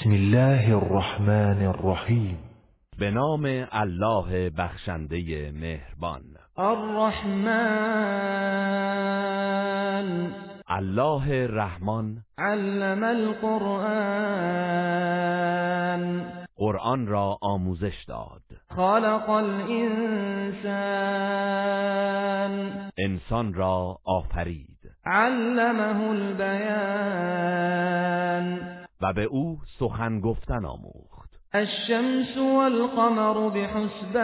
بسم الله الرحمن الرحیم. به نام الله بخشنده مهربان. الرحمن. الله رحمان. علم القرآن. قرآن را آموزش داد. خلق الانسان. انسان را آفرید. علمه البیان. و به او سخن گفتن آموخت. الشمس والقمر بحسبان.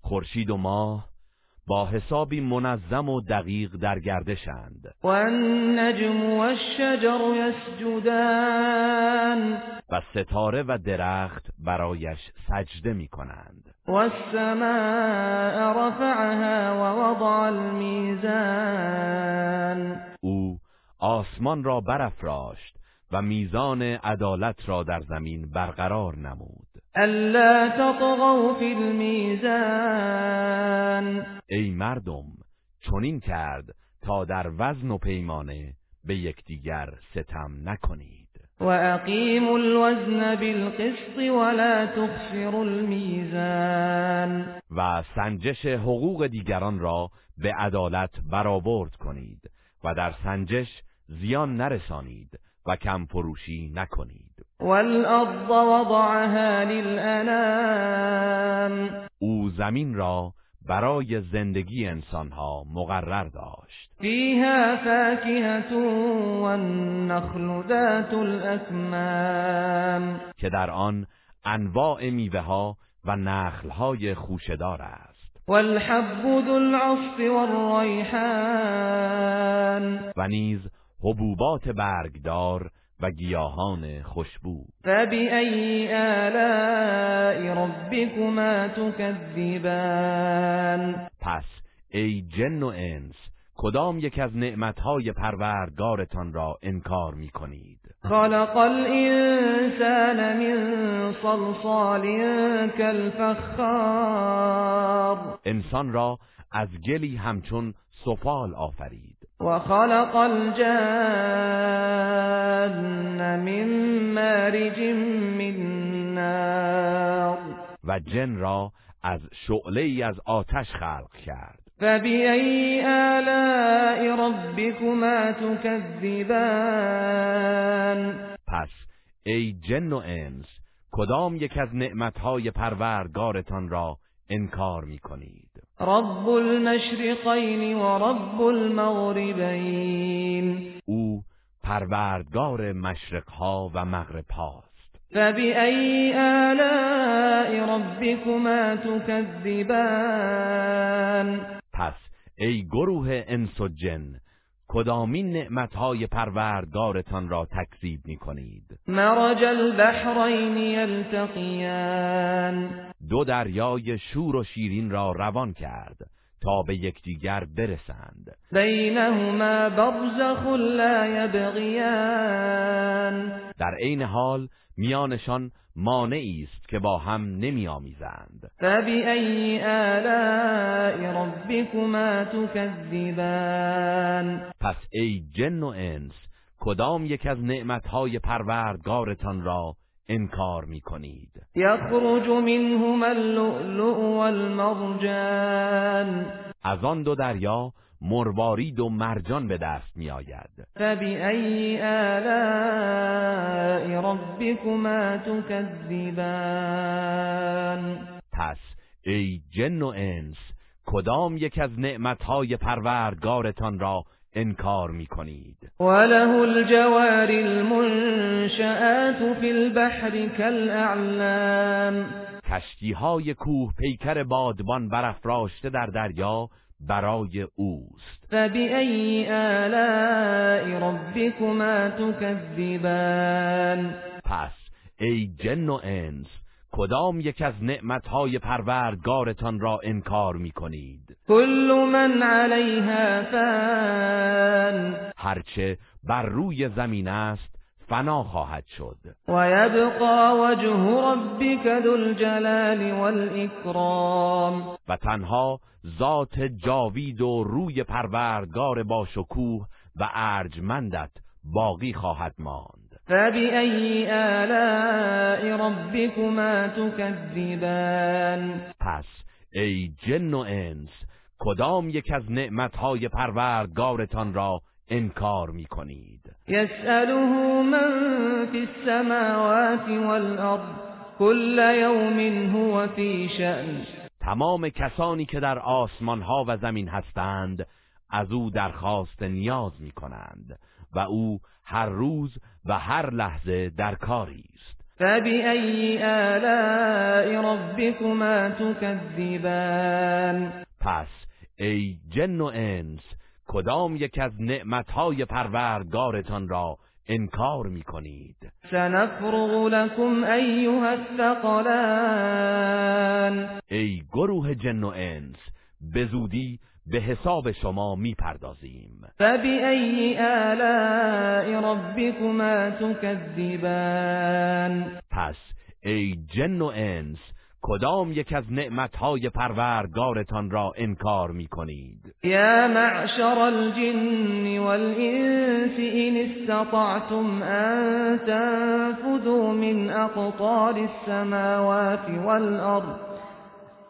خورشید و ماه با حسابی منظم و دقیق در گردشند. والنجم والشجر يسجدان. و ستاره و درخت برایش سجده می کنند والسماء رفعها ووضع الميزان. او آسمان را برافراشت و میزان عدالت را در زمین برقرار نمود. ألا تطغوا في الميزان. ای مردم چنین کرد تا در وزن و پیمانه به یکدیگر ستم نکنید. وأقيموا الوزن بالقسط ولا تخسروا الميزان. و سنجش حقوق دیگران را به عدالت برآورد کنید و در سنجش زیان نرسانید و کم فروشی نکنید. والأرض وضعها للأنام. او زمین را برای زندگی انسانها مقرر داشت. فيها فاكهة والنخل ذات الأكمام. که در آن انواع میوه ها و نخل های خوشدار است. والحب ذو العصف والريحان و نیز حبوبات برگدار و گیاهان خوشبو. فبأي آلاء ربكما تكذبان؟ پس ای جن و انس کدام یک از نعمتهای پروردگارتان را انکار می کنید خلق الإنسان من صلصال كالفخار. انسان را از گلی همچون سفال آفرید. وخلق الجن من مارج من نار. و جن را از شعله ای از آتش خلق کرد. فبأي آلاء ربكما تكذبان؟ پس ای جن و انس کدام یک از نعمتهای پروردگارتان را انکار می رب المشرقين ورب المغربين او پروردگار مشرقها و مغربهاست. فبأي آلاء ربكما تكذبان؟ پس ای گروه انس و جن کدامین نعمتهای پروردگارتان را تکذیب می کنید مرج البحرين يلتقيان دو دریای شور و شیرین را روان کرد تا به یکدیگر برسند. بينهما برزخ لا يبغيان در عین حال میانشان مانعی است که با هم نمیآمیزند فبأي آلاء ربكما تكذبان پس ای جن و انس کدام یک از نعمتهای پروردگارتان را انکار می کنید؟ يخرج منهما اللؤلؤ والمرجان. از آن دو دریا مروارید و مرجان به دست می آید فبأي آلاء ربكما تكذبان؟ پس ای جن و انس کدام یک از نعمتهای پروردگارتان را انکار می کنید وله الجوار المنشآت في البحر كالأعلام. کشتی های کوه پیکر بادبان برافراشته در دریا برای اوست. فبأي آلاء ربكما تكذبان؟ پس ای جن و انس کدام یک از نعمتهای پروردگارتان را انکار می کنید كل من عليها فان. هرچه بر روی زمین است فنا خواهد شد. ويبقى وجه ربك ذو الجلال والإكرام و تنها ذات جاوید و روی پروردگار با شکوه و ارجمندت باقی خواهد ماند. فبأي آلاء ربكما تكذبان پس ای جن و انس کدام یک از نعمتهای پروردگارتان را انکار می کنید يسأله من في السماوات والأرض كل يوم هو في شأن. تمام کسانی که در آسمان ها و زمین هستند از او درخواست نیاز می کنند و او هر روز و هر لحظه در کاری است. فبأي آلاء ربكما تكذبان؟ پس ای جن و انس کدام یک از نعمتهای پروردگارتان را انکار می کنید سنفرغ لكم أيها الثقلان. ای گروه جن و انس به زودی به حساب شما می پردازیم فبأي آلاء ربكما تكذبان؟ پس ای جن و انس کدام یک از نعمتهای پروردگارتان را انکار می کنید يا معشر الجن والإنس إن استطعتم أن تنفذوا من أقطار السماوات والأرض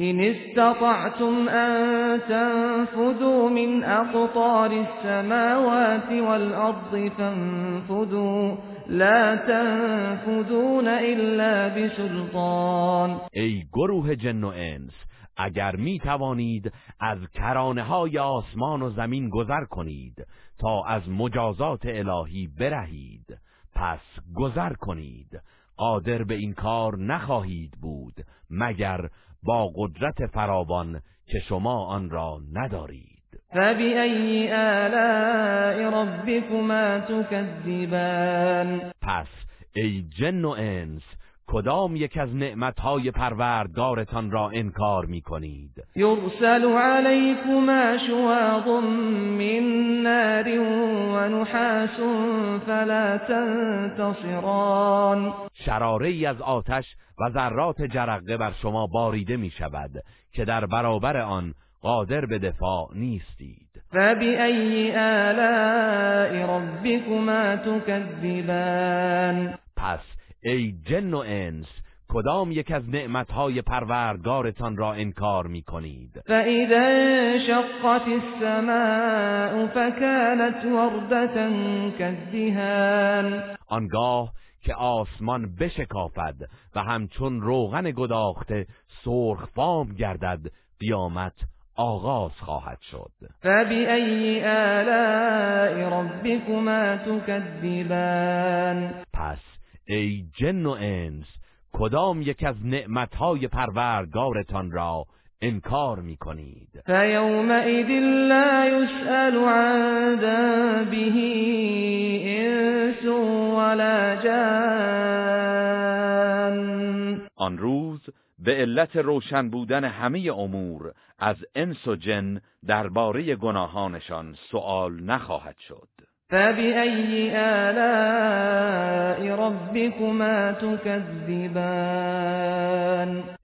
إن استطعتم أن تنفذوا من أقطار السماوات والأرض فانفذوا لا تنفذون إلا بسلطان. ای گروه جن و انس اگر می توانید از کرانه های آسمان و زمین گذر کنید تا از مجازات الهی برهید پس گذر کنید قادر به این کار نخواهید بود مگر با قدرت فراوان که شما آن را ندارید. فبأي آلاء ربكما تكذبان پس ای جن و انس کدام یک از نعمتهای پروردگارتان را انکار می کنید يرسل عليكما شواظ من نار ونحاس فلا تنتصران. شراره ای از آتش و ذرات جرقه بر شما باریده می شود که در برابر آن قادر به دفاع نیستید. فبأي آلاء ربكما تكذبان؟ پس ای جن و انس کدام یک از نعمتهای پروردگارتان را انکار می کنید فإذا انشقت السماء فكانت وردة كالدهان. آنگاه که آسمان بشکافد و همچون روغن گداخته سرخفام گردد قیامت آغاز خواهد شد. فبأي آلاء ربكما تكذبان؟ پس ای جن و انس کدام یک از نعمتهای پروردگارتان را انکار می کنید فيومئذ لا يسأل عن ذنبه إنس ولا جان. آن روز به علت روشن بودن همه امور از انس و جن درباره گناهانشان سؤال نخواهد شد. فبأي آلاء ربكما تكذبان؟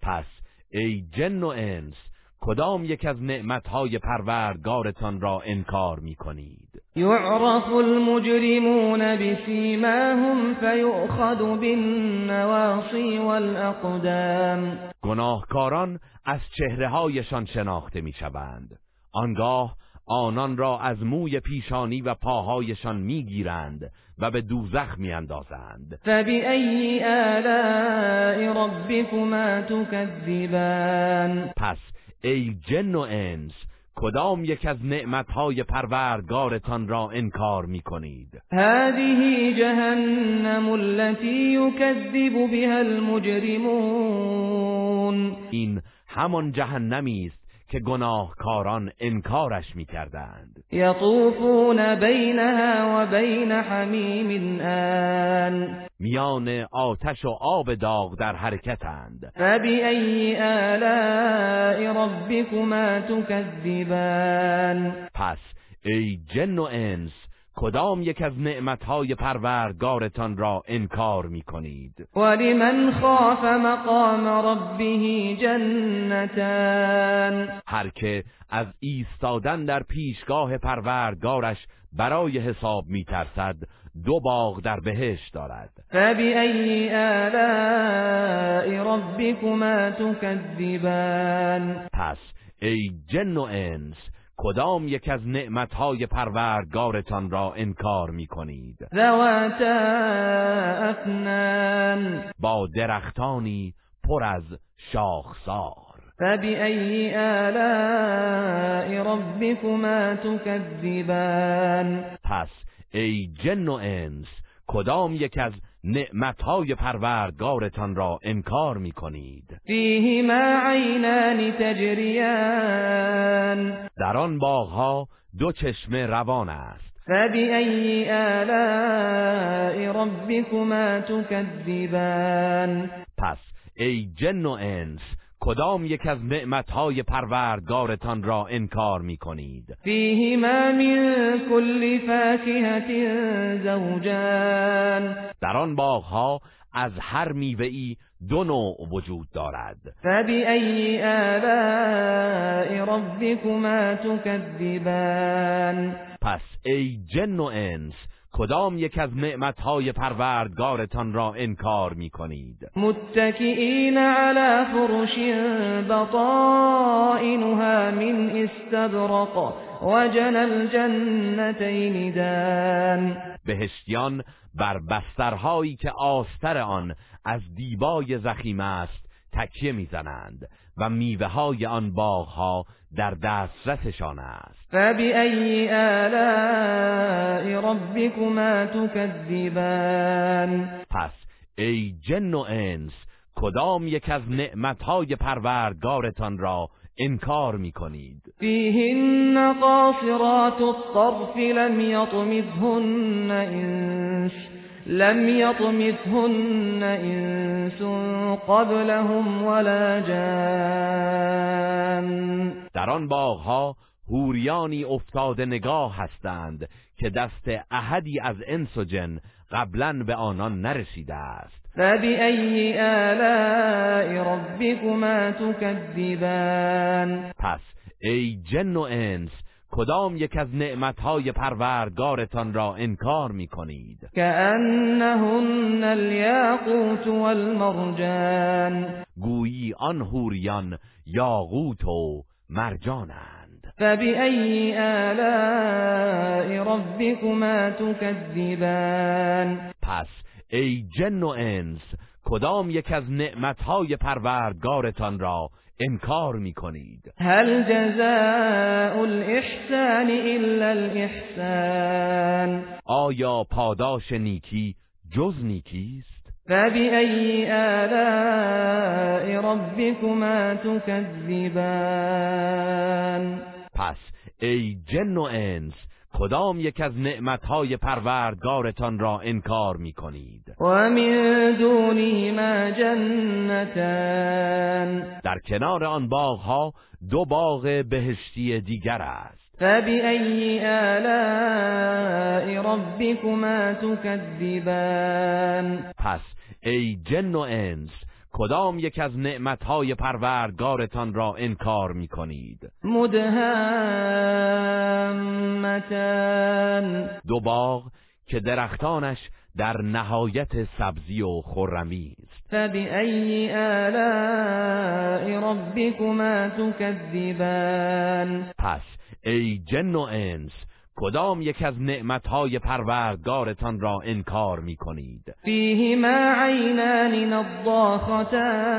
پس ای جن و انس کدام یک از نعمتهای پروردگارتان را انکار می کنید يعرف المجرمون بسيماهم فيؤخذ بالنواصي والأقدام گناهکاران از چهره هایشان شناخته می شوند آنگاه آنان را از موی پیشانی و پاهایشان می گیرند و به دوزخ می اندازند فبأي آلاء ربكما تكذبان؟ پس ای جن و انس کدام یک از نعمتهای پروردگارتان را انکار می کنید هذه جهنم التي يكذب بها المجرمون. این همان جهنمی است که گناهکاران انکارش می کردند يطوفون بينها وبين حميم آن. میان آتش و آب داغ در حرکتند. آلاء ربكما تكذبان؟ پس ای جن و انس کدام یک از نعمتهای پروردگارتان را انکار می کنید ولمن خاف مقام ربه جنتان؟ هر که از ایستادن در پیشگاه پروردگارش برای حساب می ترسد دو باغ در بهشت دارد. فبأي آلاء ربكما تكذبان؟ پس ای جن و انس کدام یک از نعمتهای پروردگارتان را انکار می کنید ذواتا افنان با درختانی پر از شاخسار. فبأي آلاء ربكما تكذبان؟ پس ای جن و انس کدام یک از نعمتهای پروردگارتان را انکار می کنید فيهما عينان تجريان در آن باغها دو چشمه روان است. فبأي آلاء ربكما تكذبان پس ای جن و انس کدام یک از نعمتهای پروردگارتان را انکار می کنید فيهما من كل فاكهة زوجان. در آن باغها از هر میوه‌ای دو نوع وجود دارد. فبأي آلاء ربكما تكذبان پس ای جن و انس کدام یک از نعمتهای پروردگارتان را انکار می کنید متكئين على فرش بطائنها من استبرق وجنى الجنتين دان. بهشتیان بر بسترهایی که آستر آن از دیبای زخیم است تکیه می‌زنند و میوه های آن باغها در دسترسشان است. فبأي آلاء ربكما تكذبان؟ پس ای جن و انس کدام یک از نعمتهای پروردگارتان را انکار می کنید فيهن قاصرات الطرف لم يطمثهن إنس. لم يطمثهن إنس قبلهم ولا جان. در آن باغها هوریانی افتاده نگاه هستند که دست احدی از انس و جن قبلا به آنان نرسیده است. فبأي آلاء ربكما تكذبان؟ پس ای جن و انس کدام یک از نعمتهای پروردگارتان را انکار می کنید كأنهن الياقوت والمرجان. گویی آن هوریان یاقوت و مرجانند. فبأي آلاء ربكما تكذبان پس ای جن و انس کدام یک از نعمتهای پروردگارتان را انکار می کنید هل جزاء الإحسان إلا الإحسان. آیا پاداش نیکی جز نیکیست فبأي آلاء ربكما تكذبان؟ پس ای جن و انس کدام یک از نعمتهای پروردگارتان را انکار می کنید ومن دونهما جنتان. در کنار آن باغها دو باغ بهشتی دیگر است. فبأي آلاء ربكما تكذبان؟ پس ای جن و انس کدام یک از نعمتهای پروردگارتان را انکار می کنید دو باغ که درختانش در نهایت سبزی و خرمی است. فبأي آلاء ربكما تكذبان؟ پس ای جن و انس کدام یک از نعمتهای پروردگارتان را انکار می کنید عينان نضاختان.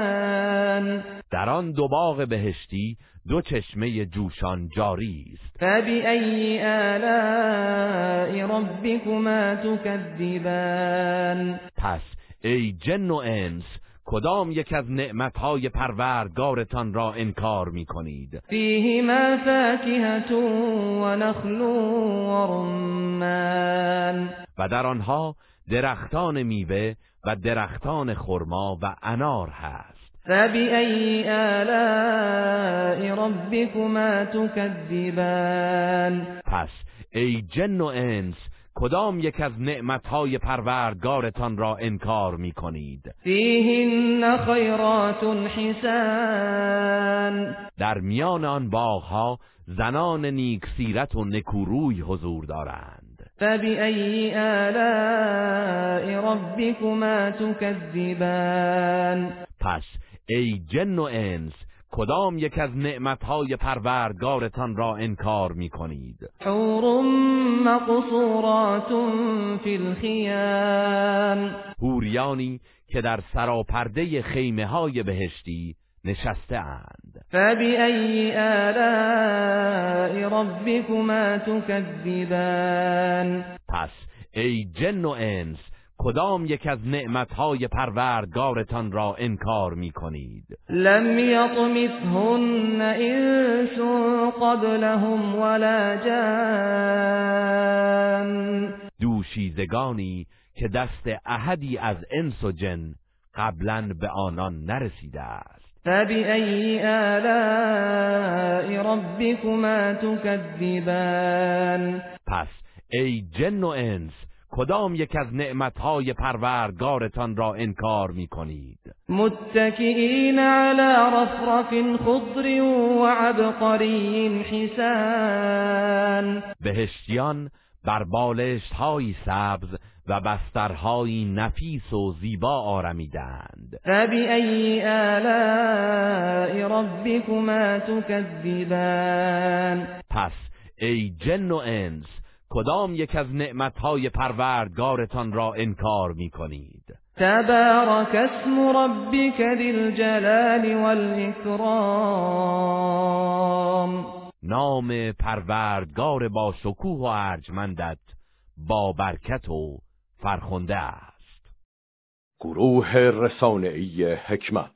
در آن دو باغ بهشتی دو چشمه جوشان جاری است. فبأي آلاء ربكما تكذبان. پس ای جن و انس کدام یک از نعمتهای پروردگارتان را انکار می کنید فيهما فاكهة ونخل ورمان و در آنها درختان میوه و درختان خرما و انار هست. فبأي آلاء ربكما تكذبان؟ پس ای جن و انس کدام یک از نعمتهای پروردگارتان را انکار می کنید فيهن خيرات حسان. در میان آن باغها زنان نیک سیرت و نکوروی حضور دارند. فبأي آلاء ربكما تكذبان پس ای جن و انس کدام یک از نعمتهای پروردگارتان را انکار می کنید حور مقصورات فی الخیام. هوریانی که در سراپرده خیمه های بهشتی نشسته اند فبأي آلاء ربكما تكذبان پس ای جن و انس کدام یک از نعمتهای پروردگارتان را انکار می کنید لم یطمثهن انس قبلهم ولا جان. دوشیزگانی که دست احدی از انس و جن قبلا به آنان نرسیده است. فبأي آلاء ربكما تكذبان پس ای جن و انس کدام یک از نعمتهای پروردگارتان را انکار می کنید متكئين على رفرف خضر وعبقري حسان. بهشتیان بر بالشت های سبز و بسترهایی نفیس و زیبا آرمیدند. فبأي آلاء ربكما تكذبان پس ای جن و انس کدام یک از نعمتهای پروردگارتان را انکار می کنید تبارك اسم ربك ذي الجلال والإكرام نام پروردگار با شکوه و ارجمندت با برکت و فرخنده است. گروه رسانه‌ای حکمت.